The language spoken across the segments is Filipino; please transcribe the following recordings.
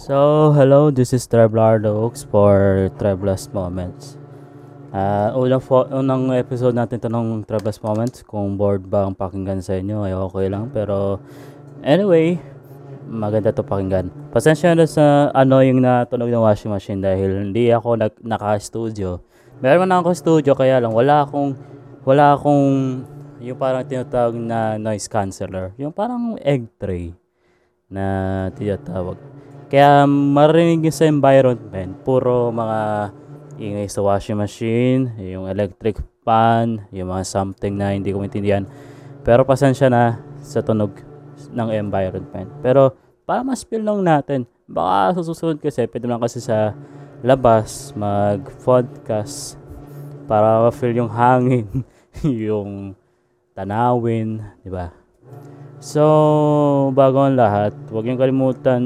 So, hello, this is Treblardo Oaks for Treblast Moments. Ah, unang, fo- unang episode natin to ng Treblast Moments. Kung bored ba ang pakinggan sa inyo, ay okay lang. Pero, anyway, maganda to pakinggan. Pasensya na sa ano yung natunog ng washing machine dahil hindi ako nag, naka-studio. Meron man ako studio kaya lang wala akong wala akong yung parang tinatawag na noise canceller. Yung parang egg tray na tinatawag. Kaya marinig sa environment, puro mga ingay sa washing machine, yung electric fan, yung mga something na hindi ko maintindihan. Pero pasensya na sa tunog ng environment. Pero para mas feel lang natin, baka susunod kasi, pwede lang kasi sa labas, mag-podcast, para ma-feel yung hangin, yung tanawin, di ba? So, bago ang lahat, huwag niyong kalimutan,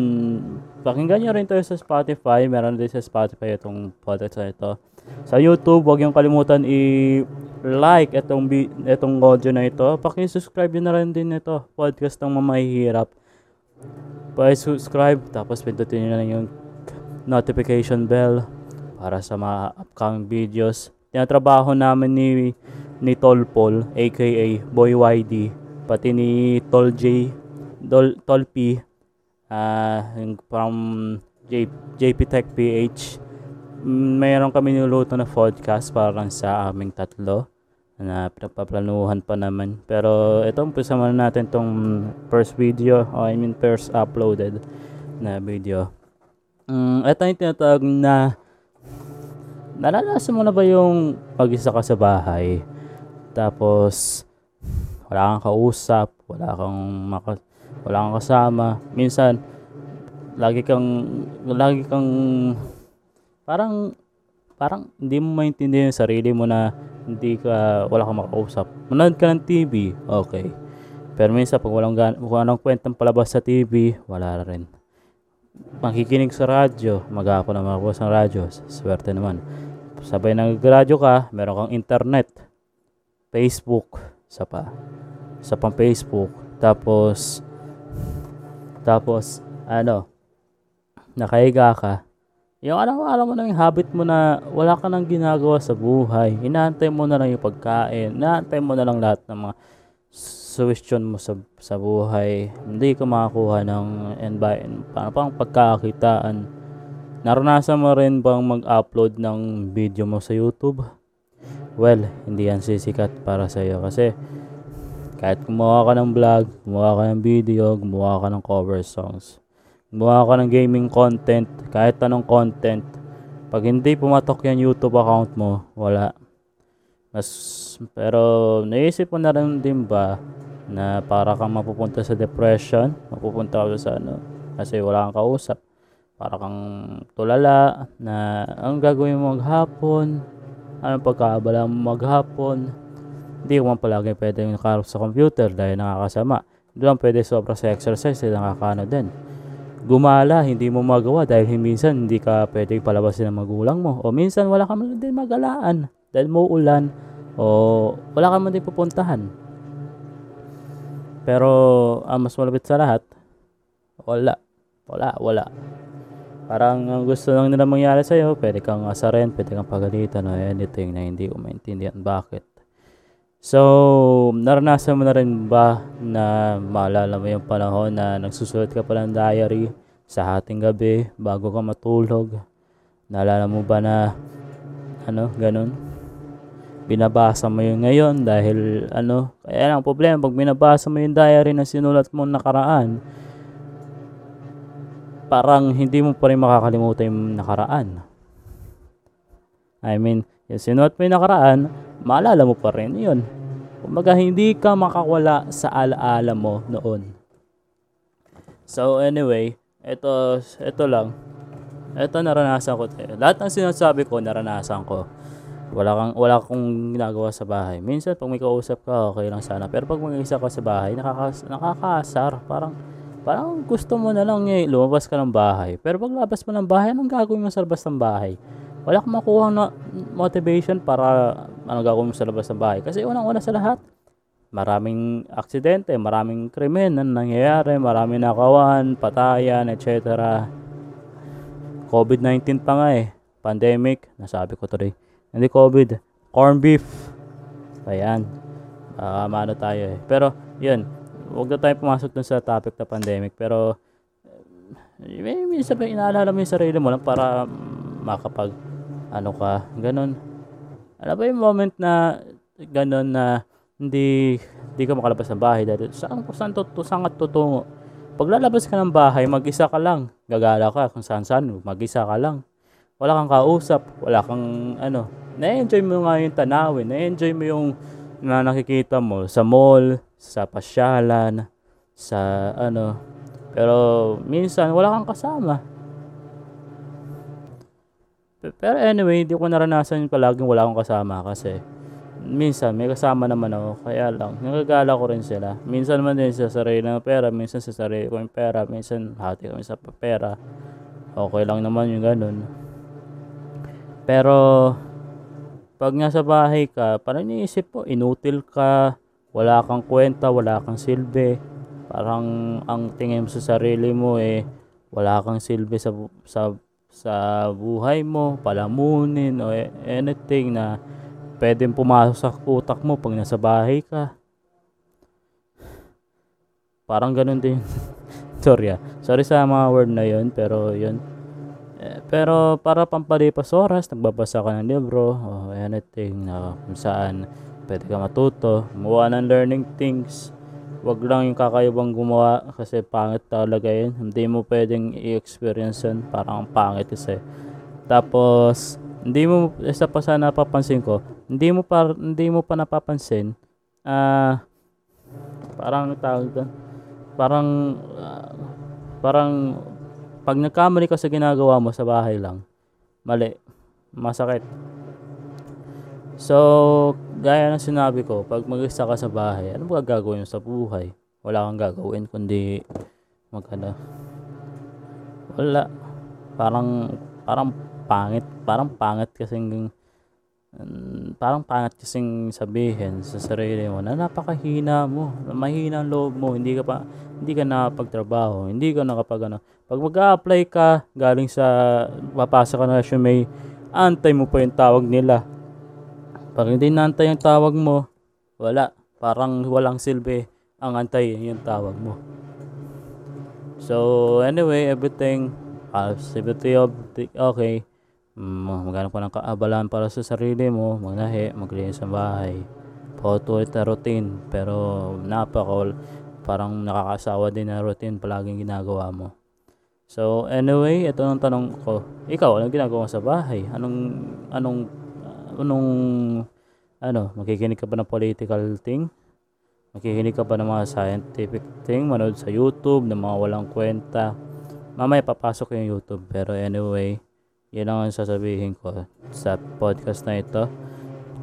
pakinggan niyo rin to sa Spotify. Meron din sa Spotify itong podcast na ito. Sa YouTube, huwag niyong kalimutan i-like itong, bi- itong audio na ito. Paki-subscribe niyo na rin din ito, podcast ng mamahihirap. Pa-subscribe, tapos pindutin niyo na yung notification bell para sa mga upcoming videos. Tinatrabaho namin ni ni Tolpol, aka Boy YD, pati ni Tol J, Dol, Tol P, yung from J, JP Tech PH. Mm, Mayroon kami niluluto na podcast para lang sa aming tatlo na pinapaplanuhan pa naman. Pero ito, umpisa muna natin tong first video, o I mean first uploaded na video. Mm, ito yung tinatawag na Naranasan mo na ba yung pag-isa ka sa bahay? Tapos, wala kang kausap, wala kang maka, wala kang kasama. Minsan, lagi kang, lagi kang, parang, parang hindi mo maintindihan yung sarili mo na hindi ka, wala kang makausap. Manood ka ng TV, okay. Pero minsan, pag walang, kung anong kwentang palabas sa TV, wala rin. Makikinig sa radyo, mag-ako na makakuha sa radyo, swerte naman. Sabay nag-radyo ka, meron kang internet, Facebook, sa pa. Sa pang Facebook. Tapos, tapos, ano, nakahiga ka. Yung araw-araw mo na yung habit mo na wala ka nang ginagawa sa buhay. Inaantay mo na lang yung pagkain. Inaantay mo na lang lahat ng mga suggestion mo sa, sa buhay. Hindi ka makakuha ng environment. Parang pang pagkakakitaan. Naranasan mo rin bang mag-upload ng video mo sa YouTube? Well, hindi yan sisikat para sa iyo kasi kahit gumawa ka ng vlog, gumawa ka ng video, gumawa ka ng cover songs, gumawa ka ng gaming content, kahit anong content, pag hindi pumatok yan YouTube account mo, wala. Mas, pero naisip mo na rin din ba na para kang mapupunta sa depression, mapupunta ka sa ano, kasi wala kang kausap. Para kang tulala na ang gagawin mo maghapon, anong pagkaabala mo maghapon, hindi ko man palagi pwede nakaharap sa computer dahil nakakasama. Lang pwede sobra sa exercise dahil nakakano din. Gumala, hindi mo magawa dahil minsan hindi ka pwede palabasin ng magulang mo. O minsan wala ka man din magalaan dahil muulan o wala ka man din pupuntahan. Pero ang mas malapit sa lahat, wala. Wala, wala. Parang ang gusto lang nila mangyari sa'yo, pwede kang asarin, pwede kang pagalitan o anything na hindi ko maintindihan bakit. So, naranasan mo na rin ba na maalala mo yung panahon na nagsusulat ka pa ng diary sa hating gabi bago ka matulog? Naalala mo ba na ano, ganun? Binabasa mo yun ngayon dahil ano, kaya lang ang problema pag binabasa mo yung diary na sinulat mo nakaraan, parang hindi mo pa rin makakalimutan yung nakaraan. I mean, yung sinuot mo yung nakaraan, maalala mo pa rin yun. Kumbaga, hindi ka makawala sa alaala mo noon. So, anyway, ito, ito lang. Ito naranasan ko. eh. Lahat ng sinasabi ko, naranasan ko. Wala kang wala akong ginagawa sa bahay. Minsan pag may kausap ka, okay lang sana. Pero pag mag-isa ka sa bahay, nakakas nakakaasar. Parang parang gusto mo na lang eh, lumabas ka ng bahay. Pero pag labas mo ng bahay, anong gagawin mo sa labas ng bahay? Wala kang makuha na motivation para ano gagawin sa labas ng bahay. Kasi unang-una sa lahat, maraming aksidente, maraming krimen na nangyayari, maraming nakawan, patayan, etc. COVID-19 pa nga eh. Pandemic, nasabi ko tuloy. Hindi COVID, corn beef. Ayan. Uh, maano tayo eh. Pero, yun. Huwag na tayo pumasok dun sa topic na pandemic. Pero, eh, minsan ba inaalala mo yung sarili mo lang para makapag, ano ka, ganun. Ano ba yung moment na, ganun na, hindi, hindi ka makalabas ng bahay dahil saan, saan, to, saan ka tutungo? Pag lalabas ka ng bahay, mag-isa ka lang. Gagala ka kung saan saan, mag-isa ka lang. Wala kang kausap, wala kang ano. Na-enjoy mo nga yung tanawin, na-enjoy mo yung na nakikita mo sa mall, sa pasyalan, sa ano. Pero minsan wala kang kasama. Pero anyway, hindi ko naranasan yung palaging wala akong kasama kasi minsan may kasama naman ako kaya lang nagagala ko rin sila. Minsan naman din sa sarili ng pera minsan sa sarili ko yung pera minsan hati kami sa pera. Okay lang naman yung ganun. Pero pag nasa bahay ka parang iniisip mo inutil ka wala kang kwenta wala kang silbi. Parang ang tingin mo sa sarili mo eh wala kang silbi sa sa sa buhay mo palamunin o anything na pwedeng pumasok sa utak mo pag nasa bahay ka. Parang ganun din. Sorry ah. Sorry sa mga word na yun, pero yun. Eh, pero para pampalipas oras, nagbabasa ka ng libro o anything na kung saan pwede ka matuto, gumawa ng learning things. Wag lang yung kakaibang gumawa kasi pangit talaga yun. Hindi mo pwedeng i-experience yun. Parang pangit kasi. Tapos, hindi mo isa pa sa napapansin ko hindi mo pa hindi mo pa napapansin ah uh, parang tawag doon parang uh, parang pag nagkamali ka sa ginagawa mo sa bahay lang mali masakit so gaya ng sinabi ko pag mag-isa ka sa bahay ano ba gagawin mo sa buhay? Wala kang gagawin kundi magkano wala. Parang parang pangit parang pangit kasing um, parang pangit kasing sabihin sa sarili mo na napakahina mo mahina ang loob mo hindi ka pa hindi ka nakapagtrabaho hindi ka nakapag ano pag mag-a-apply ka galing sa papasok ka na resume antay mo pa yung tawag nila pag hindi naantay yung tawag mo wala parang walang silbi ang antay yung tawag mo so anyway everything positivity of okay maghanap ka ng kaabalan para sa sarili mo, magnahi, maglinis sa bahay. Pautulit na routine, pero napaka parang nakakasawa din na routine palaging ginagawa mo. So anyway, ito ang tanong ko. Ikaw, anong ginagawa sa bahay? Anong anong anong ano, makikinig ka ba ng political thing? Makikinig ka ba ng mga scientific thing? Manood sa YouTube ng mga walang kwenta? Mamaya papasok yung YouTube. Pero anyway, yun ang sasabihin ko sa podcast na ito.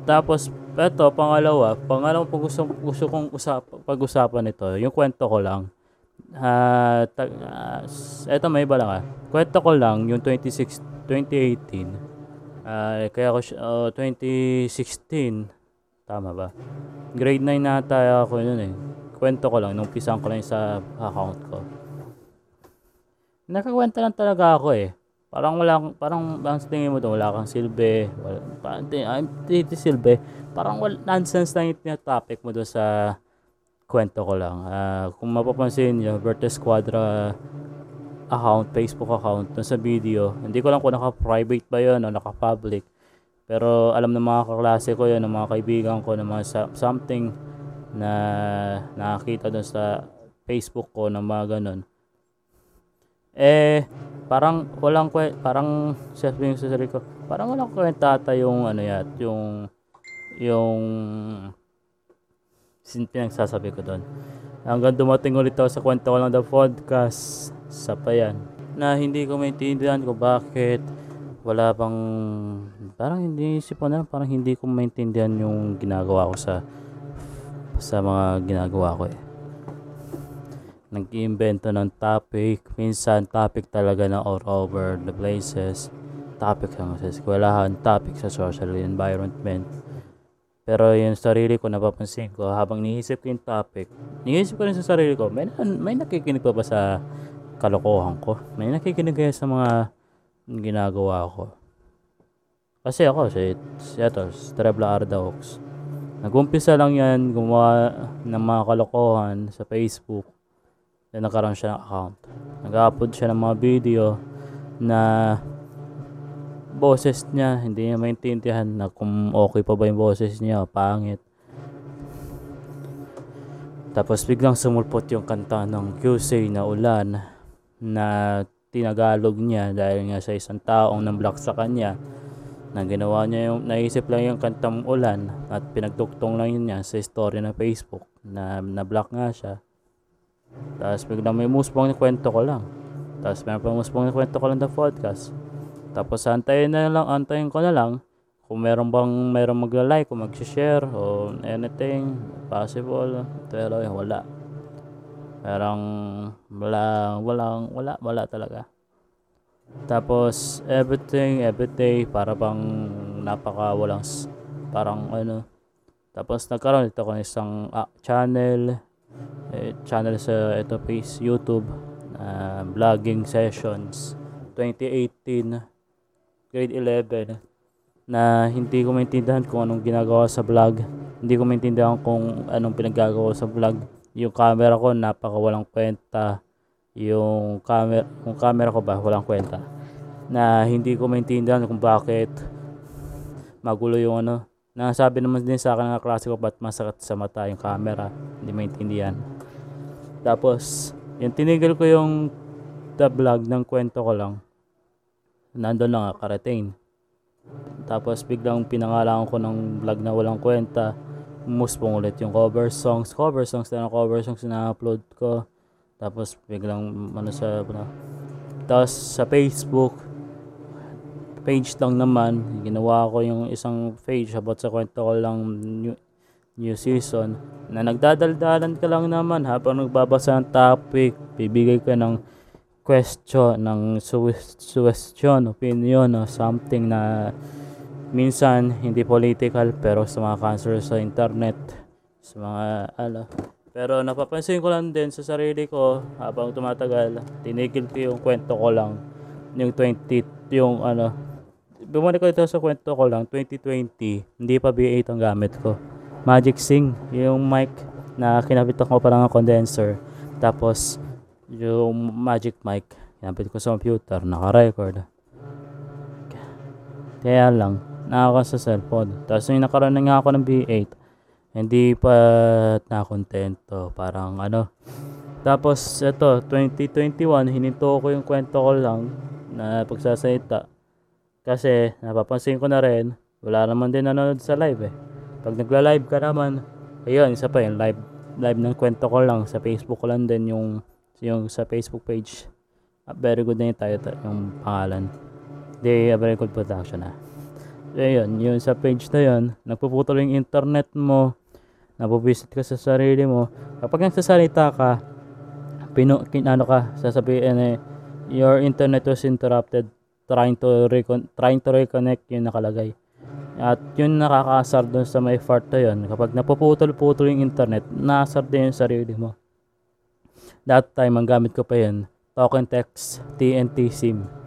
Tapos, ito, pangalawa, pangalawa pag gusto, gusto kong usap, pag-usapan ito, yung kwento ko lang. Uh, ta, uh, ito may iba lang ah. Kwento ko lang yung 26, 2018. Uh, kaya ko uh, 2016. Tama ba? Grade 9 nata ako yun eh. Kwento ko lang, nung pisang ko lang sa account ko. Nakakwenta lang talaga ako eh. Parang wala parang ang tingin mo doon wala kang silbi, wala parang hindi silbi. Parang wala, nonsense lang yung topic mo doon sa kwento ko lang. Uh, kung mapapansin niyo, Vertes Quadra account, Facebook account doon sa video. Hindi ko lang kung naka-private ba 'yon o naka-public. Pero alam ng mga kaklase ko 'yon, ng mga kaibigan ko, ng mga something na nakakita doon sa Facebook ko ng mga ganun. Eh, parang walang parang sabi sa sarili ko, parang walang kwentata yung ano yat, yung yung sin pinagsasabi ko doon. Hanggang dumating ulit ako sa kwento ko lang the podcast sa payan na hindi ko maintindihan ko bakit wala bang parang hindi isip ko na parang hindi ko maintindihan yung ginagawa ko sa sa mga ginagawa ko eh nag-iimbento ng topic. Minsan, topic talaga na all over the places. Topic lang sa eskwelahan, topic sa social environment. Pero yung sarili ko, napapansin ko, habang niisip ko yung topic, niisip ko rin sa sarili ko, may, may nakikinig pa ba sa kalokohan ko? May nakikinig kaya sa mga ginagawa ko. Kasi ako, si, si, ito, si Trebla Ardaux. Nag-umpisa lang yan, gumawa ng mga kalokohan sa Facebook. Then nagkaroon siya ng account. Nag-upload siya ng mga video na boses niya, hindi niya maintindihan na kung okay pa ba yung boses niya pangit. Tapos biglang sumulpot yung kanta ng QC na ulan na tinagalog niya dahil nga sa isang taong nang block sa kanya na ginawa niya yung naisip lang yung kantang ulan at pinagtuktong lang yun niya sa story na Facebook na na-block nga siya. Tapos biglang may musbong na kwento ko lang. Tapos meron pa musbong na kwento ko lang na podcast. Tapos antayin na lang, antayin ko na lang kung meron bang meron magla-like o mag-share o anything possible. Pero eh, wala. Parang wala, wala, wala, wala talaga. Tapos everything, everyday para bang napaka walang parang ano. Tapos nagkaroon ito ko ng isang ah, channel eh, channel sa ito face YouTube uh, vlogging sessions 2018 grade 11 na hindi ko maintindihan kung anong ginagawa sa vlog hindi ko maintindihan kung anong pinaggagawa sa vlog yung camera ko napaka walang kwenta. Yung camera kung camera ko ba walang kwenta. Na hindi ko maintindihan kung bakit magulo yung ano. Nasabi naman din sa akin ng klase ko ba't masakit sa mata yung camera? Hindi maintindihan. Tapos yung tinigil ko yung the vlog ng kwento ko lang nandun lang karating tapos biglang pinangalan ko ng vlog na walang kwenta muspong ulit yung cover songs. Cover songs na cover songs na upload ko. Tapos biglang ano sa ano, tapos sa Facebook page lang naman. Ginawa ko yung isang page about sa kwento ko lang new, new season. Na nagdadaldalan ka lang naman habang nagbabasa ng topic. Bibigay ka ng question ng suggestion opinion o something na minsan hindi political pero sa mga cancer sa internet sa mga ano. Pero napapansin ko lang din sa sarili ko habang tumatagal, tinigil ko yung kwento ko lang. Yung 20 yung ano bumalik ko ito sa kwento ko lang 2020 hindi pa B8 ang gamit ko. Magic Sing yung mic na kinabit ko pa lang ang condenser. Tapos yung Magic mic kinabit ko sa computer naka-record. Kaya lang nakaka sa cellphone. Tapos yung nakaroon na nga ako ng B8 hindi pa nakontento. Parang ano. Tapos ito 2021 hininto ko yung kwento ko lang na pagsasalita. Kasi napapansin ko na rin wala naman din nanonood sa live eh. Pag nagla-live ka naman ayun isa pa yung live live ng kwento ko lang. Sa Facebook ko lang din yung yung sa Facebook page. Uh, very good na yung tayo yung pangalan. They very good production ah ayun yun sa page na yun. Nagpuputol yung internet mo. Nabubisit ka sa sarili mo. Kapag nagsasalita ka pino ano ka sasabihin eh your internet was interrupted. Trying to recon trying to reconnect yung nakalagay. At yun nakakaasar dun sa may fart na yun. Kapag napuputol-putol yung internet naasar din yung sarili mo. That time ang gamit ko pa yun token text TNT SIM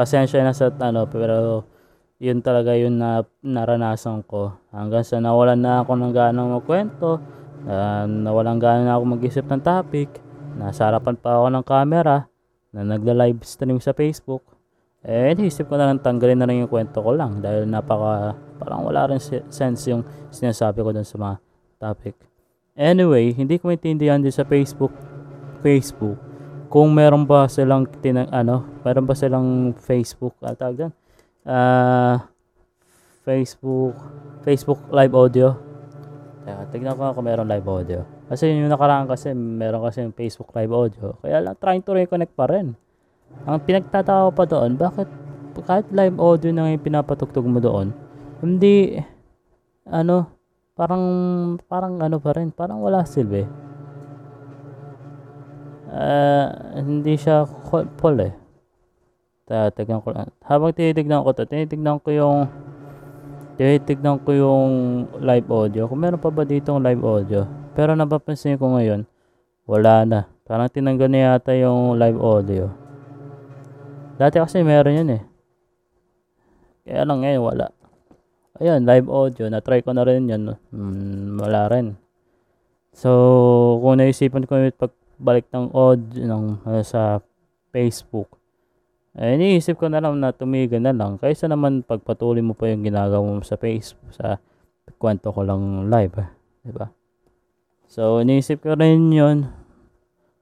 pasensya na sa ano pero yun talaga yun na naranasan ko. Hanggang sa nawalan na ako ng ganang magkwento uh, nawalan gana na ako mag-isip ng topic nasa harapan pa ako ng camera na nagla-live stream sa Facebook. Eh naisip ko na lang tanggalin na lang yung kwento ko lang dahil napaka parang wala rin sense yung sinasabi ko dun sa mga topic. Anyway hindi ko maintindihan din sa Facebook Facebook kung meron ba silang tinang ano meron ba silang Facebook at uh, uh, Facebook Facebook live audio. Teka, tignan ko kung meron live audio. Kasi yung nakaraan kasi meron kasi yung Facebook live audio. Kaya lang trying to reconnect pa rin. Ang pinagtataka pa doon bakit kahit live audio na yung pinapatugtog mo doon hindi ano parang parang ano pa rin parang wala silbi uh, hindi siya full eh Tatignan ko lang. Habang tinitignan ko to, tinitignan ko yung tinitignan ko yung live audio. Kung meron pa ba dito yung live audio. Pero napapansin ko ngayon, wala na. Parang tinanggal na yata yung live audio. Dati kasi meron yun eh. Kaya lang ngayon wala. Ayun, live audio. Na-try ko na rin yun. Hmm, wala rin. So, kung naisipan ko yung pagbalik ng audio ng, uh, sa Facebook, eh, iniisip ko na lang na tumigil na lang. Kaysa naman pagpatuloy mo pa yung ginagawa mo sa Facebook, sa kwento ko lang live. Diba? So, iniisip ko rin yun.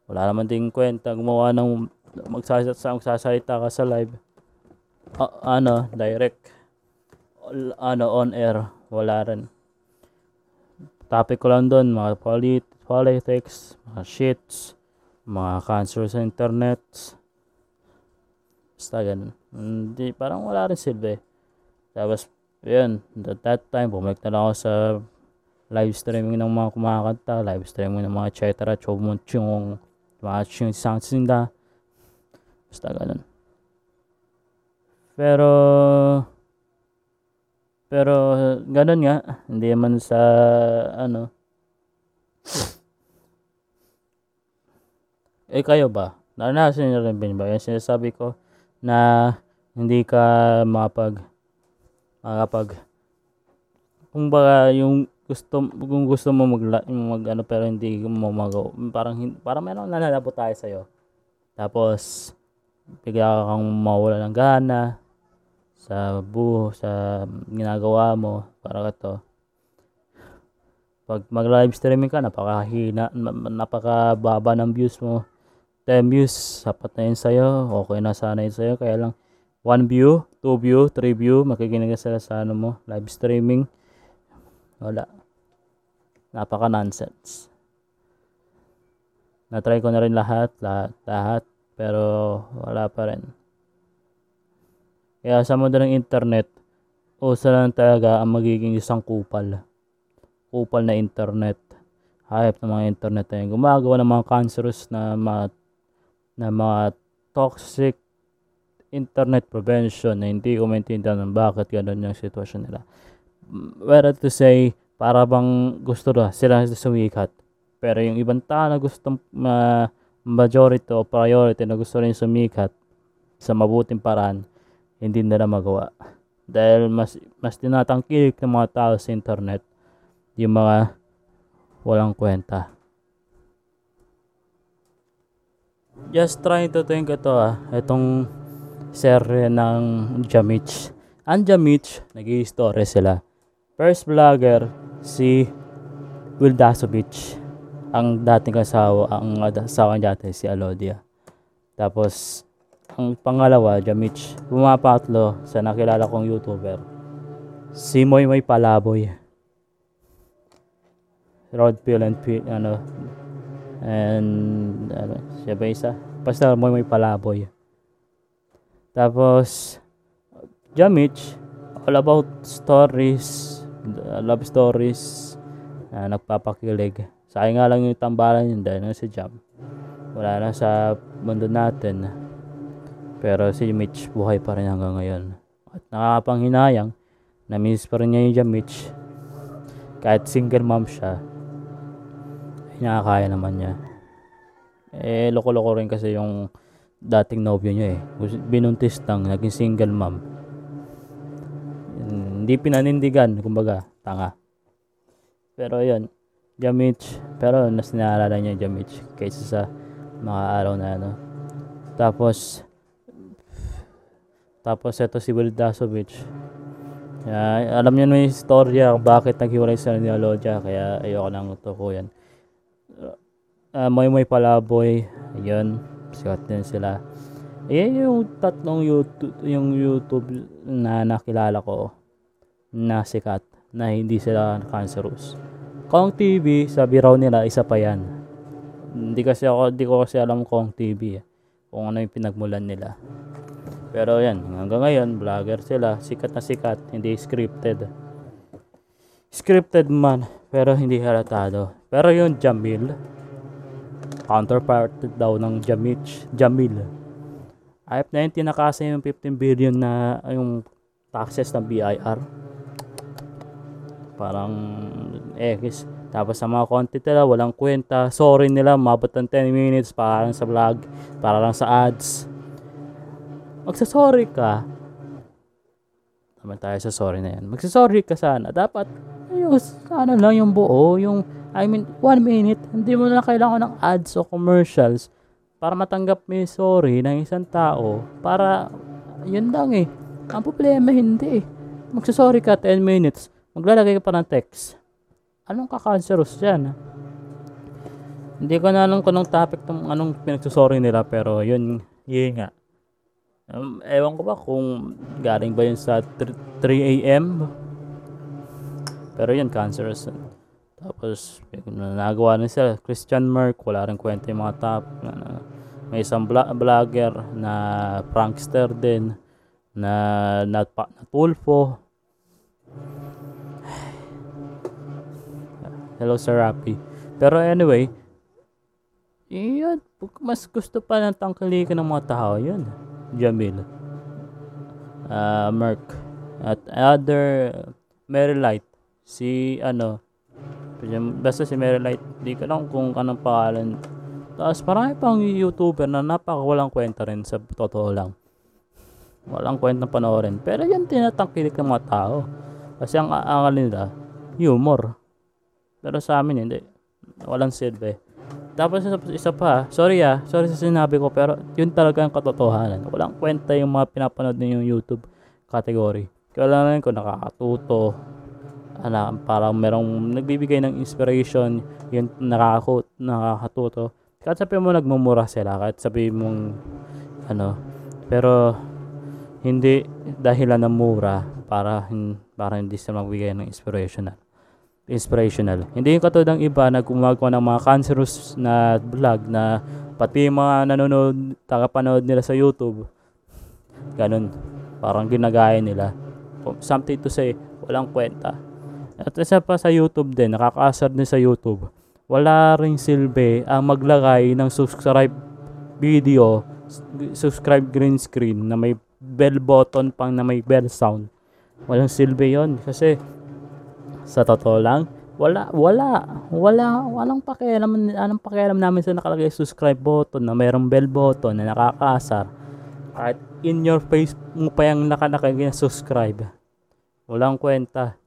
Wala naman din kwenta gumawa ng magsasalita, magsasalita ka sa live. Uh, ano, direct. Ano, on air. Wala rin. Topic ko lang doon, mga polit politics, mga shits, mga cancer sa internet. Basta ganun. Hindi, parang wala rin silbi. Tapos, yun, at that time, bumalik na lang ako sa live streaming ng mga kumakanta, live streaming ng mga etc. Chomon mga yung sounds nila. Basta ganun. Pero, pero, ganun nga. Hindi man sa, ano, eh kayo ba? Naranasan niyo rin ba? Yung sinasabi ko na hindi ka makapag makapag kung ba yung gusto kung gusto mo mag, mag ano pero hindi mo magawa parang parang meron nanalabo tayo sa iyo tapos bigla kang mawala ng gana sa buho sa ginagawa mo para to pag mag live streaming ka napakahina napakababa ng views mo 10 views, sapat na yun sa'yo. Okay na sana yun sa'yo. Kaya lang, 1 view, 2 view, 3 view, makikinig sila sa ano mo, live streaming. Wala. Napaka nonsense. Na-try ko na rin lahat, lahat, lahat. Pero wala pa rin. Kaya sa mundo ng internet, uso lang talaga ang magiging isang kupal. Kupal na internet. Hayop ng mga internet na yun. Gumagawa ng mga cancerous na mga na mga toxic internet prevention na hindi ko maintindihan ng bakit ganun yung sitwasyon nila. Whether to say, para bang gusto na sila sumikat. Pero yung ibang tao na gusto uh, majority o priority na gusto rin sumikat sa mabuting paraan, hindi nila magawa. Dahil mas, mas tinatangkilik ng mga tao sa internet yung mga walang kwenta. Just trying to think ito ah. Itong serye ng Jamich. Ang Jamich, nag story sila. First vlogger, si Wildasovich. Ang dating kasawa, ang asawa dati si Alodia. Tapos, ang pangalawa, Jamich, pumapatlo sa nakilala kong YouTuber. Si Moy Moy Palaboy. Rod Pill and P, ano, And, ano, siya ba isa? Basta mo may palaboy. Tapos, Jamich, all about stories, love stories, na nagpapakilig. Sa akin nga lang yung tambalan yun dahil si Jam. Wala na sa mundo natin. Pero si Mitch buhay pa rin hanggang ngayon. At nakakapanghinayang, na-miss pa rin niya yung Jamich. Kahit single mom siya, Kinakaya naman niya. Eh, loko-loko rin kasi yung dating nobyo niya eh. Binuntis lang, naging single mom. Hindi pinanindigan, kumbaga, tanga. Pero yun, Jamich, pero nas naalala niya Jamich kaysa sa mga araw na ano. Tapos, tapos ito si Will Dasovich. Kaya, alam niyo na yung storya bakit naghiwalay sila ni Alodia, kaya ayoko nang tuko yan uh, Moy Moy Palaboy ayun sikat din sila. Ayan yung tatlong YouTube yung YouTube na nakilala ko na sikat na hindi sila cancerous. Kong TV sabi raw nila isa pa yan. Hindi kasi ako hindi ko kasi alam Kong TV eh, kung ano yung pinagmulan nila. Pero yan hanggang ngayon vlogger sila sikat na sikat hindi scripted. Scripted man pero hindi halatado. Pero yung Jamil counterpart daw ng Jamich, Jamil. Ayop na yun, tinakasa yung 15 billion na yung taxes ng BIR. Parang X. Tapos sa mga content nila, walang kwenta. Sorry nila, mabot ng 10 minutes para lang sa vlog, para lang sa ads. magsasorry ka, naman tayo sa sorry na yan. Magsasorry ka sana. Dapat, yung, ano lang yung buo, yung, I mean, one minute, hindi mo na kailangan ng ads o commercials para matanggap mo yung sorry ng isang tao. Para, yun lang eh. Ang problema, hindi eh. Magsasorry ka 10 minutes, maglalagay ka pa ng text. Anong kakanseros dyan? Hindi ko na alam kung anong topic tong anong pinagsusorry nila pero yun, yun nga. Um, ewan ko ba kung galing ba yun sa 3, 3 a.m. Pero yun, cancerous. Tapos, nagawa na sila. Christian Merck, wala rin kwenta yung mga top. May isang vlog- vlogger na prankster din na natpa, natulfo. Hello, Sir Rapi. Pero anyway, yun, mas gusto pa ng tangkalikan ng mga tao yun. Jamil. Uh, Merck. At other, Mary Light. Si, ano, basta si Mary Light, di ko lang kung anong pangalan. Tapos marami pang YouTuber na napaka walang kwenta rin sa totoo lang. Walang kwenta panoorin. Pero yan tinatangkilik ng mga tao. Kasi ang angal nila, humor. Pero sa amin hindi. Walang silbi. Tapos isa pa, sorry ah, sorry sa sinabi ko pero yun talaga ang katotohanan. Walang kwenta yung mga pinapanood ninyong YouTube category. Kailangan ko nakakatuto, ana, parang merong nagbibigay ng inspiration, yun nakakakot, nakakatuto. Kahit sabi mo nagmumura sila, kahit sabi mong ano, pero hindi dahilan ng mura para, para hindi sila magbigay ng inspirational inspirational. Hindi yung katulad ng iba na gumagawa ng mga cancerous na vlog na pati yung mga nanonood, takapanood nila sa YouTube. Ganun. Parang ginagaya nila. Something to say, walang kwenta. At isa pa sa YouTube din, nakakaasar din sa YouTube. Wala ring silbi ang maglagay ng subscribe video, subscribe green screen na may bell button pang na may bell sound. Walang silbi yon kasi sa totoo lang, wala, wala, wala, walang pakialam, anong pakialam namin sa nakalagay subscribe button na mayroong bell button na nakakasar. At in your face mo pa yung nakalagay na subscribe. Walang kwenta.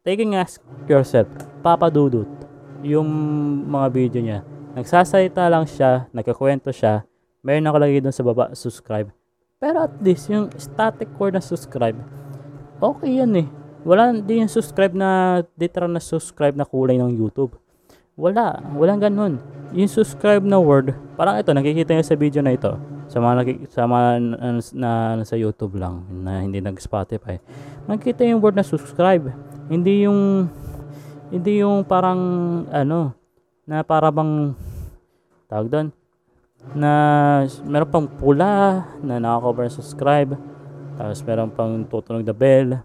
Taking ask yourself, Papa Dudut, yung mga video niya, nagsasalita lang siya, nagkakwento siya, mayroon nakalagay doon sa baba, subscribe. Pero at least, yung static word na subscribe, okay yan eh wala din yung subscribe na literal na subscribe na kulay ng YouTube. Wala, walang ganun. Yung subscribe na word, parang ito, nakikita niyo sa video na ito. Sa mga, sa mga na, na, na, sa YouTube lang, na hindi nag-Spotify. Nakikita yung word na subscribe. Hindi yung, hindi yung parang, ano, na para bang, tawag doon, na meron pang pula na nakakover subscribe. Tapos meron pang tutunog na bell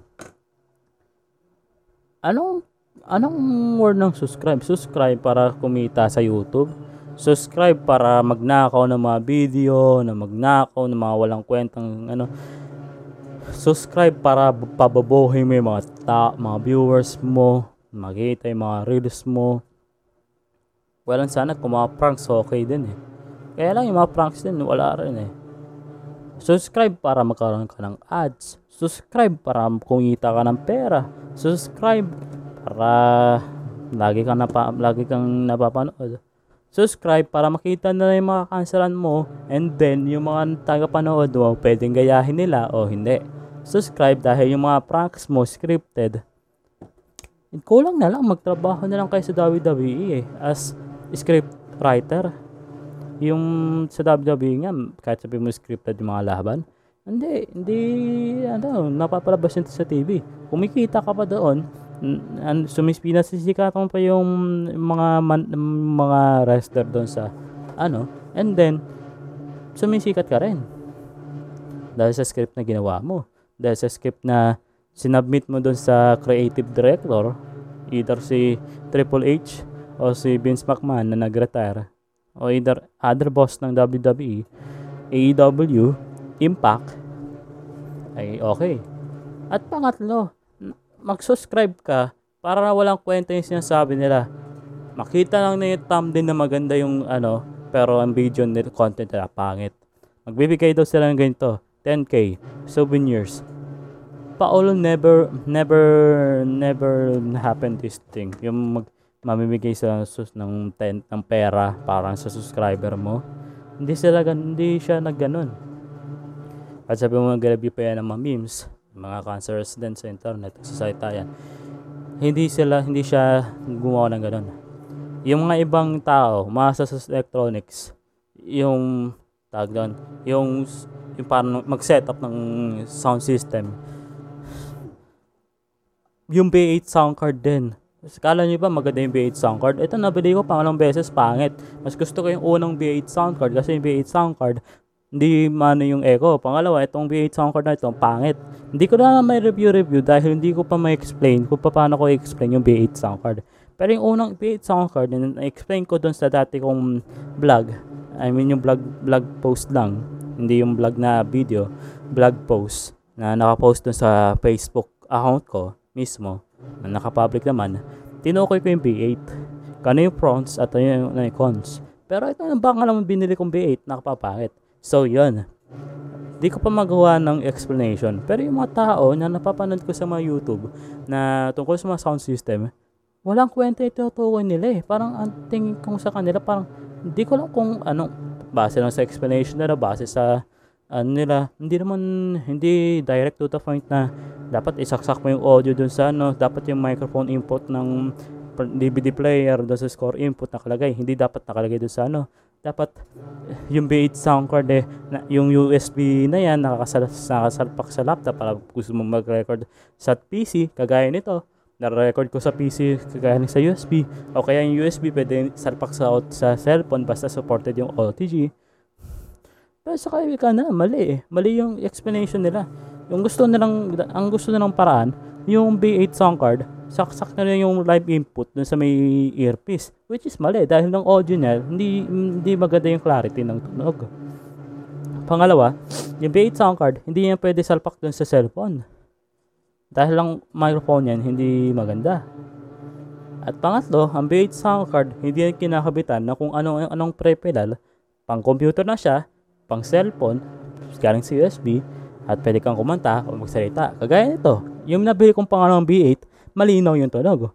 anong anong word ng subscribe? Subscribe para kumita sa YouTube. Subscribe para magnakaw ng mga video, na magnakaw ng mga walang kwentang ano. Subscribe para pababohin mo yung mga ta, mga viewers mo, makita yung mga reels mo. Well, sana kung mga pranks okay din eh. Kaya lang yung mga pranks din wala rin eh. Subscribe para magkaroon ka ng ads. Subscribe para kumita ka ng pera subscribe para lagi kang napa, lagi kang napapanood. Subscribe para makita na yung mga kansalan mo and then yung mga tagapanood mo pwedeng gayahin nila o hindi. Subscribe dahil yung mga pranks mo scripted. Kulang na lang magtrabaho na lang kayo sa WWE eh, as script writer. Yung sa WWE nga, kahit sabi mo scripted yung mga laban, hindi, hindi, ano, napapalabas yun sa TV. Kumikita ka pa doon, and sumisikatan pa yung mga man, mga wrestler doon sa ano and then sumisikat ka rin dahil sa script na ginawa mo dahil sa script na sinubmit mo doon sa creative director either si Triple H o si Vince McMahon na nag-retire o either other boss ng WWE AEW Impact ay okay. At pangatlo, mag-subscribe ka para na walang kwenta yung sinasabi nila. Makita lang na yung thumbnail na maganda yung ano, pero ang video nila content nila pangit. Magbibigay daw sila ng ganito. 10k souvenirs. Paolo never never never happen this thing. Yung mag mamimigay sa sus ng tent ng pera parang sa subscriber mo. Hindi sila hindi siya nagganon. At sabi mo mag-review pa yan ng mga memes, mga cancerous din sa internet, sa site yan. Hindi sila, hindi siya gumawa ng ganon. Yung mga ibang tao, mga sa electronics, yung tag doon, yung yung parang mag-setup ng sound system. Yung B8 sound card din. Kala nyo ba maganda yung B8 sound card? Ito nabili ko pangalang beses pangit. Mas gusto ko yung unang B8 sound card kasi yung B8 sound card hindi mano yung echo. Pangalawa, itong V8 sound card na ito, pangit. Hindi ko na may review-review dahil hindi ko pa ma-explain kung paano ko i-explain yung V8 sound card. Pero yung unang V8 sound card, na-explain ko dun sa dati kong vlog. I mean yung vlog, vlog post lang. Hindi yung vlog na video. Vlog post na nakapost dun sa Facebook account ko mismo. Na nakapublic naman. Tinukoy ko yung V8. Kano yung pros at ano yung, ano yung cons. Pero ito yung baka naman binili kong V8 nakapapangit. So, yun. Di ko pa magawa ng explanation. Pero yung mga tao na napapanood ko sa mga YouTube na tungkol sa mga sound system, walang kwenta ito tutukoy nila eh. Parang ang tingin kong sa kanila, parang hindi ko lang kung ano, base lang sa explanation nila, base sa ano nila, hindi naman, hindi direct to the point na dapat isaksak mo yung audio dun sa ano, dapat yung microphone input ng DVD player doon sa score input nakalagay. Hindi dapat nakalagay doon sa ano, dapat yung B8 sound card eh, na, yung USB na yan nakakasal, nakasalpak sa laptop para gusto mo mag-record sa PC kagaya nito. Na-record ko sa PC kagaya sa USB o kaya yung USB pwede salpak sa, sa cellphone basta supported yung OTG pero sa kaibigan na mali eh. Mali yung explanation nila. Yung gusto nilang ang gusto nilang paraan yung B8 sound card saksak na rin yung live input dun sa may earpiece. Which is mali dahil ng audio niya, hindi, hindi maganda yung clarity ng tunog. Pangalawa, yung B8 sound card, hindi yan pwede salpak dun sa cellphone. Dahil lang microphone yan, hindi maganda. At pangatlo, ang B8 sound card, hindi yan kinakabitan na kung anong, anong pre-pedal, pang computer na siya, pang cellphone, galing sa USB, at pwede kang kumanta o magsalita. Kagaya nito, yung nabili kong pangalawang B8, malinaw yung tunog.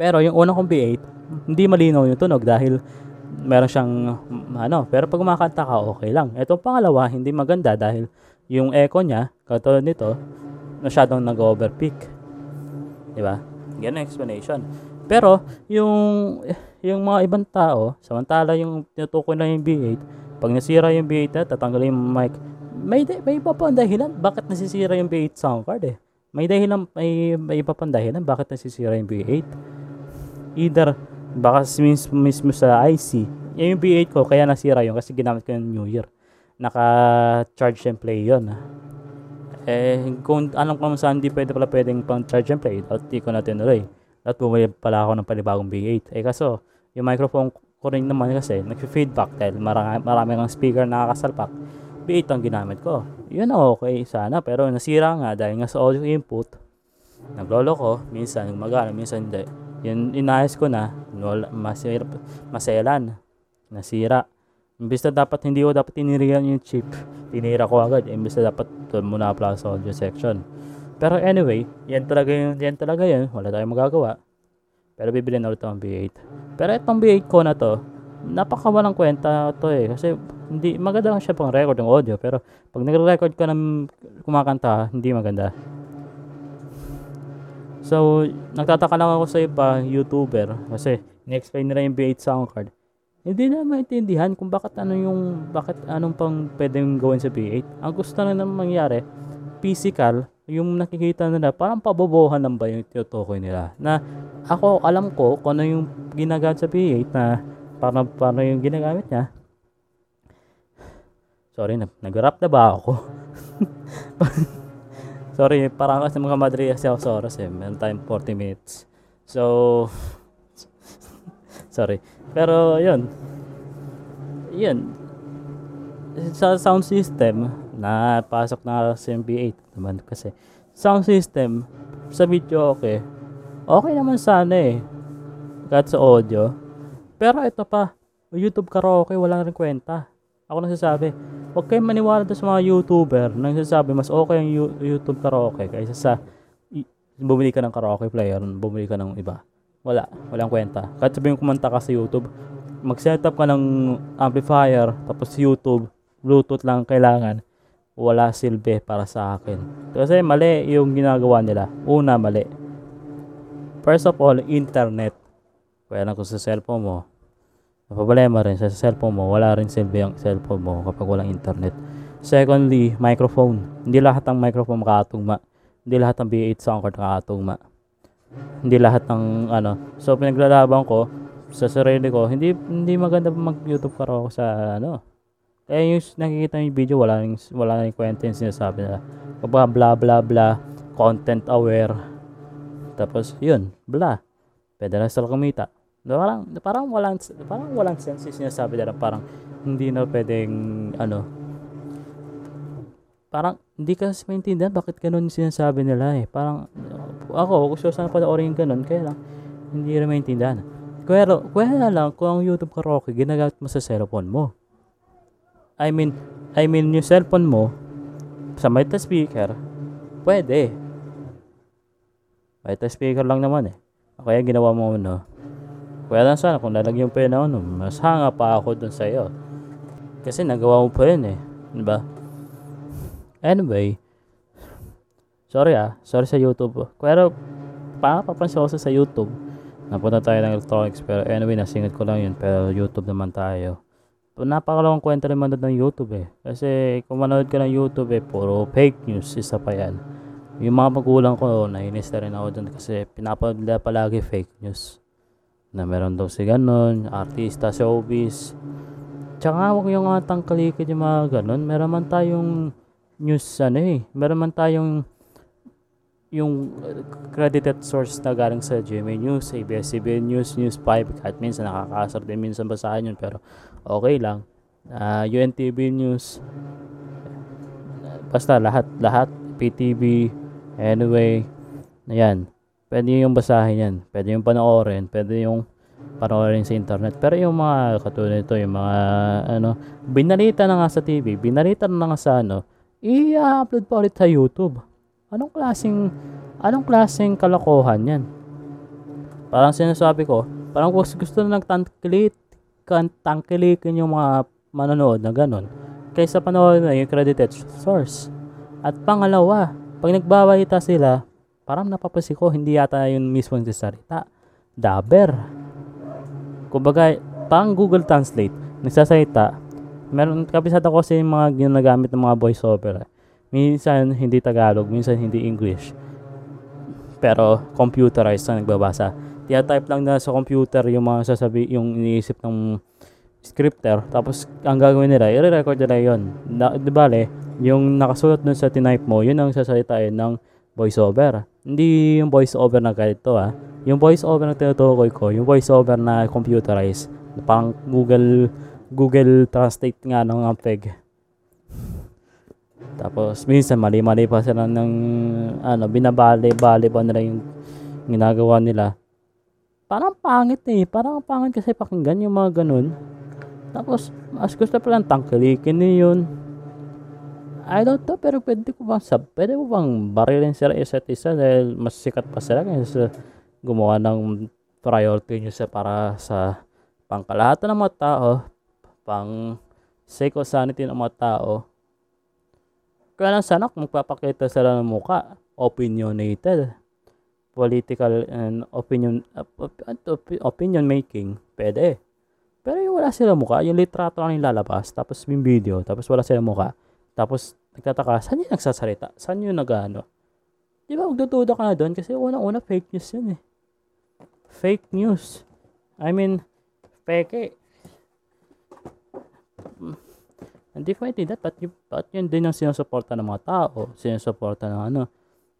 Pero yung unang kong B8, hindi malinaw yung tunog dahil meron siyang ano, pero pag kumakanta ka okay lang. Itong pangalawa, hindi maganda dahil yung echo niya, katulad nito, masyadong nag-overpeak. 'Di ba? Yan explanation. Pero yung yung mga ibang tao, samantala yung tinutukoy na yung B8, pag nasira yung B8 na, tatanggalin yung mic. May, may iba pa ang dahilan bakit nasisira yung B8 sound card eh. May dahilan, may, may iba pang dahilan bakit nasisira yung B8. Either, baka mismo, mismo sa IC. Yung B8 ko, kaya nasira yun kasi ginamit ko yung New Year. Naka-charge and play yun. Eh, kung alam ko saan hindi pwede pala pwedeng pang charge and play, at di ko na tinuloy. At bumili pala ako ng panibagong B8. Eh kaso, yung microphone ko rin naman kasi nag-feedback dahil marami, marami kang speaker na nakakasalpak B8 ang ginamit ko. Yun okay sana pero nasira nga dahil nga sa audio input. Naglolo ko, minsan gumagana, minsan hindi. Yun inayos ko na, masira, maselan, nasira. Imbis na dapat hindi ko dapat tinirihan yung chip, tinira ko agad. Imbis na dapat doon muna apply sa audio section. Pero anyway, yan talaga yun, yan talaga yun. Wala tayong magagawa. Pero bibili na ulit ang B8. Pero itong B8 ko na to, napakawalang kwenta to eh. Kasi hindi maganda siya pang record ng audio pero pag nagre-record ka ng kumakanta hindi maganda. So nagtataka lang ako sa iba youtuber kasi ni-explain nila yung B8 sound card hindi na maintindihan kung bakit ano yung bakit anong pang pwedeng gawin sa B8 ang gusto na naman mangyari physical yung nakikita nila parang pabobohan lang ba yung tinutukoy nila? Na ako alam ko kung ano yung ginagamit sa B8 na paano, paano yung ginagamit niya Sorry, nag-rap na ba ako? Sorry, parang kasi mga madre kasi ako sa oras eh. Meron tayong 40 minutes. So, sorry. Pero, yun. Yun. Sa sound system, na pasok na sa MB8 naman kasi. Sound system, sa video okay. Okay naman sana eh. Kahit sa audio. Pero ito pa, YouTube karaoke, wala rin kwenta Ako nagsasabi, huwag kayong maniwala sa mga YouTuber na nagsasabi, mas okay ang You- YouTube karaoke kaysa sa bumili ka ng karaoke player, bumili ka ng iba. Wala, walang kwenta. Kahit sabihin kumanta ka sa YouTube, mag-setup ka ng amplifier, tapos YouTube, Bluetooth lang kailangan, wala silbi para sa akin. Kasi mali yung ginagawa nila. Una, mali. First of all, internet. Kaya lang kung sa cellphone mo, napabalema rin sa cellphone mo, wala rin silbi ang cellphone mo kapag walang internet. Secondly, microphone. Hindi lahat ng microphone makakatugma. Hindi lahat ng B8 sound card nakakatugma. Hindi lahat ng ano. So pinaglalaban ko sa sarili ko, hindi hindi maganda mag-YouTube karaoke sa ano. Kaya yung nakikita yung video, wala rin, wala rin kwenta yung sinasabi nila. Kapag bla bla bla, content aware. Tapos yun, bla. Pwede na sila kumita. Na Parang, parang walang, parang walang sense yung sinasabi nila. Parang hindi na pwedeng, ano, parang hindi ka kasi maintindihan bakit ganun yung sinasabi nila eh. Parang, ako, gusto sana panoorin yung ganun, kaya lang, hindi rin maintindihan. Kaya, kaya lang, kung ang YouTube karaoke, ginagamit mo sa cellphone mo. I mean, I mean, yung cellphone mo, sa mic speaker, pwede. Mic speaker lang naman eh. Kaya ginawa mo ano. Kaya lang sana kung lalagyan pa yun ano, mas hanga pa ako dun sa iyo. Kasi nagawa mo pa yun eh. Diba? Anyway, sorry ah, sorry sa YouTube. Pero, pa papansin ko sa YouTube. Napunta tayo ng electronics pero anyway, nasingit ko lang yun. Pero YouTube naman tayo. Napakalawang kwento rin manood ng YouTube eh. Kasi kung manood ka ng YouTube eh, puro fake news, isa pa yan. Yung mga magulang ko, nainis na rin ako dun kasi pinapanood nila palagi fake news. Na meron daw si ganun, artista, showbiz. Tsaka huwag yung mga tangkalikid yung mga ganun. Meron man tayong news ano eh. Meron man tayong yung credited source na galing sa GMA News, ABS-CBN News, News 5, kahit minsan nakakasar din minsan basahin yun, pero okay lang. Uh, UNTV News, basta lahat, lahat, PTV, anyway, ayan, pwede yung basahin yan, pwede yung panoorin, pwede yung panoorin sa internet. Pero yung mga katulad nito, yung mga ano, binalita na nga sa TV, binalita na nga sa ano, i-upload pa ulit sa YouTube. Anong klaseng anong klaseng kalokohan 'yan? Parang sinasabi ko, parang kung gusto na nagtangkilit, tangkilikin yung mga manonood na ganun, kaysa panoorin na yung credited source. At pangalawa, pag nagbabalita sila, parang napapasi ko, hindi yata yun mismo yung salita. Daber. Kumbaga, parang Google Translate, nagsasalita, meron kabisado ko kasi yung mga ginagamit ng mga voiceover. Minsan hindi Tagalog, minsan hindi English. Pero computerized na nagbabasa. Tia-type lang na sa computer yung mga sasabi, yung iniisip ng scripter. Tapos ang gagawin nila, i-record nila yun. Na, di bale, yung nakasulat dun sa tinype mo, yun ang sasalitain ng voiceover. Hindi yung voiceover na ganito ah. Yung voiceover na tinutukoy ko, yung voiceover na computerized. Parang Google Google Translate nga ng Ampeg. Tapos minsan mali-mali pa sila ng ano, binabali-bali pa nila yung ginagawa nila. Parang pangit eh. Parang pangit kasi pakinggan yung mga ganun. Tapos, mas gusto pa lang tangkilikin yun. I don't know, pero pwede ko bang sab, pwede mo bang barilin sila isa't isa dahil mas sikat pa sila kaysa gumawa ng priority nyo sa para sa pangkalahatan ng mga tao, pang sake sanity ng mga tao. Kaya lang sana kung magpapakita sila ng muka, opinionated, political and opinion op- opinion making, pwede. Pero yung wala sila mukha, yung litrato lang yung lalabas, tapos yung video, tapos wala sila mukha, tapos nagtataka, saan yung nagsasalita? Saan yung nagano? Di ba, magdududa ka na doon kasi unang-una fake news yun eh. Fake news. I mean, peke. Hindi ko maintindihan, ba't, y- ba't yun din ang sinusuporta ng mga tao? Sinusuporta ng ano?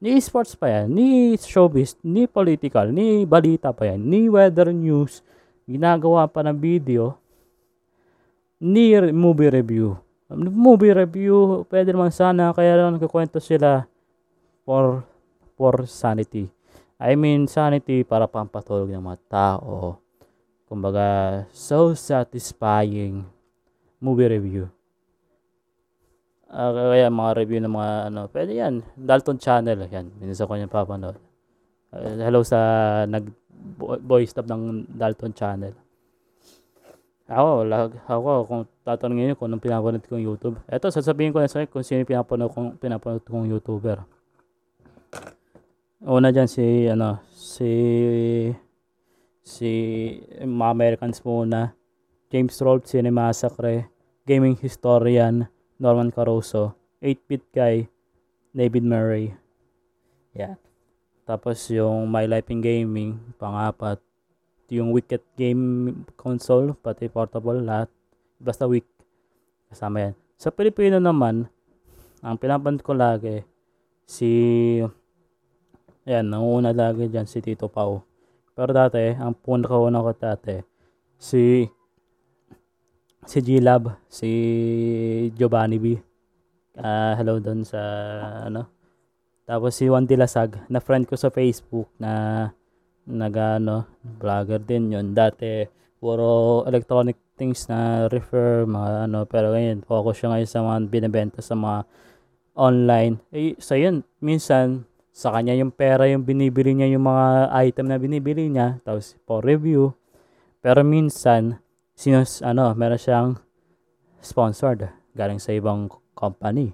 Ni sports pa yan, ni showbiz, ni political, ni balita pa yan, ni weather news, ginagawa pa ng video, ni movie review. Movie review, pwede naman sana, kaya lang nagkukwento sila for, for sanity. I mean, sanity para pampatulog ng mga tao. Kumbaga, so satisfying movie review. Ah, kaya mga review ng mga ano, pwede yan. Dalton Channel, yan. Minsan ko yung papanood. Uh, hello sa nag voice tab ng Dalton Channel. Ako, lag, ako, kung tatanungin niyo kung anong pinapanood kong YouTube. Ito, sasabihin ko na sa kung sino pinapanood kong, pinapanood kong YouTuber. Una dyan si, ano, si, si, mga Americans muna. James Rolfe, Cinema Massacre, Gaming Historian, Norman Caruso, 8-bit guy, David Murray. Yeah. Tapos yung My Life in Gaming, pangapat. Yung Wicked Game Console, pati portable, lahat. Basta week. Kasama yan. Sa Pilipino naman, ang pinapand ko lagi, si, yan, nanguna lagi dyan, si Tito Pau. Pero dati, ang pinakauna ko dati, si si G-Lab, si Giovanni B. Uh, hello doon sa ano. Tapos si Juan Dilasag, na friend ko sa Facebook na nagano, vlogger din yon Dati puro electronic things na refer mga ano pero ngayon focus siya ngayon sa mga binebenta sa mga online. Eh sa yun, minsan sa kanya yung pera yung binibili niya yung mga item na binibili niya tapos for review. Pero minsan sinus ano, meron siyang sponsored galing sa ibang company.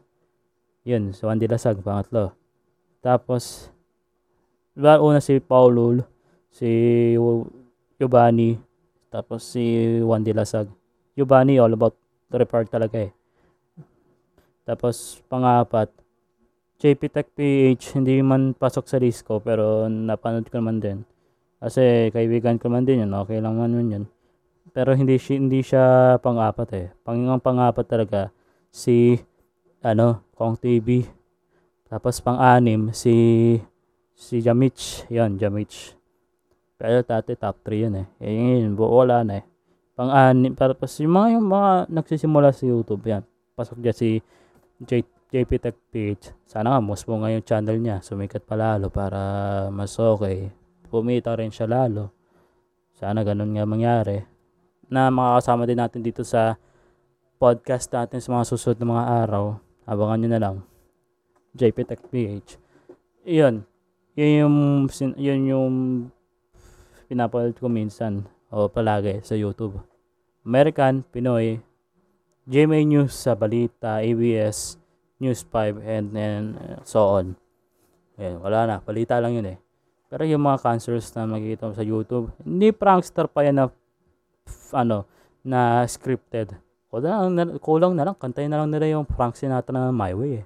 Yun, so Juan Dilasag, pangatlo. Tapos, diba, una si Paulo, si Giovanni, tapos si Juan Dilasag. Giovanni, all about report talaga eh. Tapos, pangapat, JP Tech PH, hindi man pasok sa list ko, pero napanood ko naman din. Kasi kaibigan ko man din yun, okay lang man yun yun. Pero hindi hindi siya pang-apat eh. Pangingang pang-apat talaga si ano, Kong TV. Tapos pang-anim si si Jamich. Yon, Jamich. Pero dati top 3 yun eh. Eh yun, wala na eh. Pang-anim, tapos yung mga, yung mga nagsisimula sa YouTube yan. Pasok dyan si J, JP Tech Page. Sana nga, most mo nga yung channel niya. Sumikat pa lalo para mas okay. Pumita rin siya lalo. Sana ganun nga mangyari na makakasama din natin dito sa podcast natin sa mga susunod na mga araw. Abangan nyo na lang. JP Tech PH. Iyon. Yun yung, yun yung pinapanood ko minsan o palagi sa YouTube. American, Pinoy, GMA News sa balita, ABS, News 5, and then so on. Ayan, wala na. Balita lang yun eh. Pero yung mga cancers na makikita mo sa YouTube, hindi prankster pa yan na ano, na scripted. Kulang na, kulang na lang, kantayin na lang nila yung Frank Sinatra na My Way eh.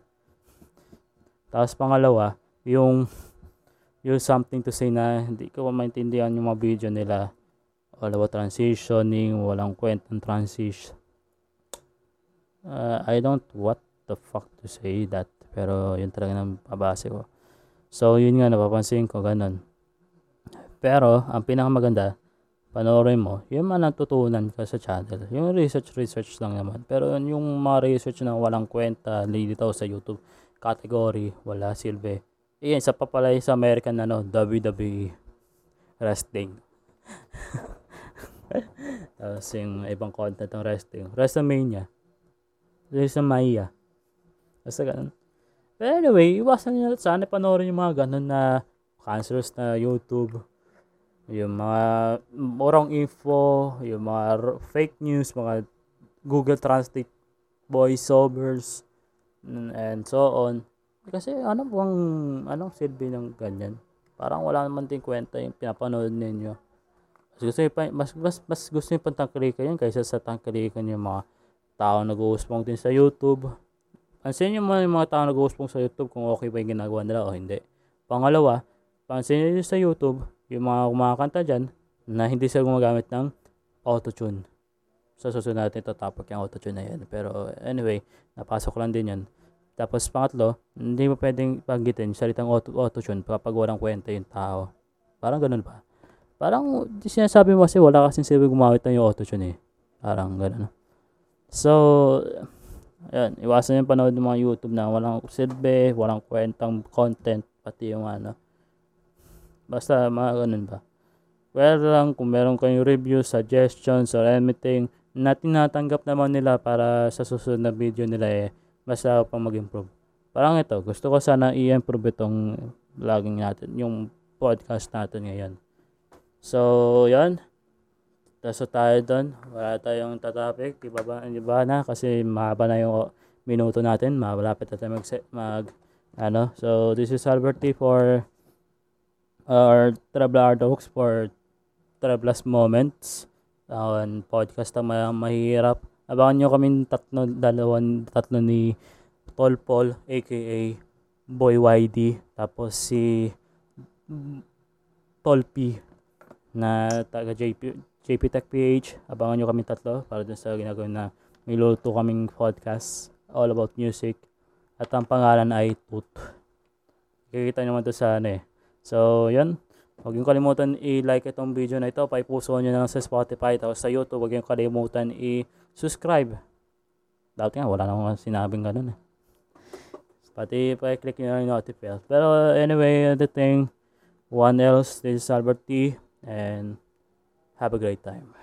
Tapos pangalawa, yung yung something to say na hindi ko maintindihan yung mga video nila. Wala ba transitioning, walang kwentang transition. Uh, I don't what the fuck to say that. Pero yun talaga nang pabase ko. So yun nga napapansin ko ganun. Pero ang pinakamaganda, panoorin mo, yung mga natutunan ka sa channel. Yung research, research lang naman. Pero yung mga research na walang kwenta, dito sa YouTube, category, wala silbi. Iyan, sa papalay sa American ano, WWE wrestling. Tapos yung ibang content ng wrestling. WrestleMania. WrestleMania. Basta ganun. But anyway, iwasan nyo sana panoorin yung mga ganun na cancerous na YouTube yung mga murang info, yung mga fake news, mga Google Translate voiceovers, and so on. Kasi ano bang, anong silbi ng ganyan? Parang wala naman din kwenta yung pinapanood ninyo. Mas gusto nyo, mas, mas, mas gusto nyo pang tangkilikan yan kaysa sa tangkilikan yung mga tao nag-uuspong din sa YouTube. Pansin nyo mga, yung mga tao nag-uuspong sa YouTube kung okay ba yung ginagawa nila o hindi. Pangalawa, pansin nyo sa YouTube, yung mga kumakanta dyan na hindi sila gumagamit ng autotune. Sa susunod natin tatapok yung autotune na yan. Pero anyway, napasok lang din yan. Tapos pangatlo, hindi mo pwedeng panggitin salitang auto, autotune kapag walang kwenta yung tao. Parang ganun ba? Parang sinasabi mo kasi wala kasing silbi gumamit ng yung autotune eh. Parang ganun. So, ayun, iwasan yung panood ng mga YouTube na walang silbi, walang kwentang content, pati yung ano, Basta mga ganun ba. Well lang kung meron kayong reviews, suggestions, or anything na tinatanggap naman nila para sa susunod na video nila eh mas lalo pang mag-improve. Parang ito, gusto ko sana i-improve itong vlogging natin, yung podcast natin ngayon. So, yan. Taso tayo doon. Wala tayong tatapik. Ibaba, iba na kasi mahaba na yung minuto natin. Malapit na tayo mag, mag ano. So, this is Albert T for our Travel Talks for Travelers Moments. Uh, podcast na mahirap. Abangan nyo kami tatlo, dalawan, tatlo ni Tol Paul, aka Boy YD. Tapos si Tol P na taga JP, JP Tech PH. Abangan nyo kami tatlo para dun sa ginagawin na may luto kaming podcast all about music. At ang pangalan ay Toot. Kikita naman to sa ano eh. So, yun. Huwag yung kalimutan i-like itong video na ito. Paipuso nyo na sa Spotify. Tapos sa YouTube, huwag yung kalimutan i-subscribe. Dati nga, wala namang sinabing ganun eh. Pati pa-click nyo yung notify. Pero anyway, the thing, one else, this is Albert T. And have a great time.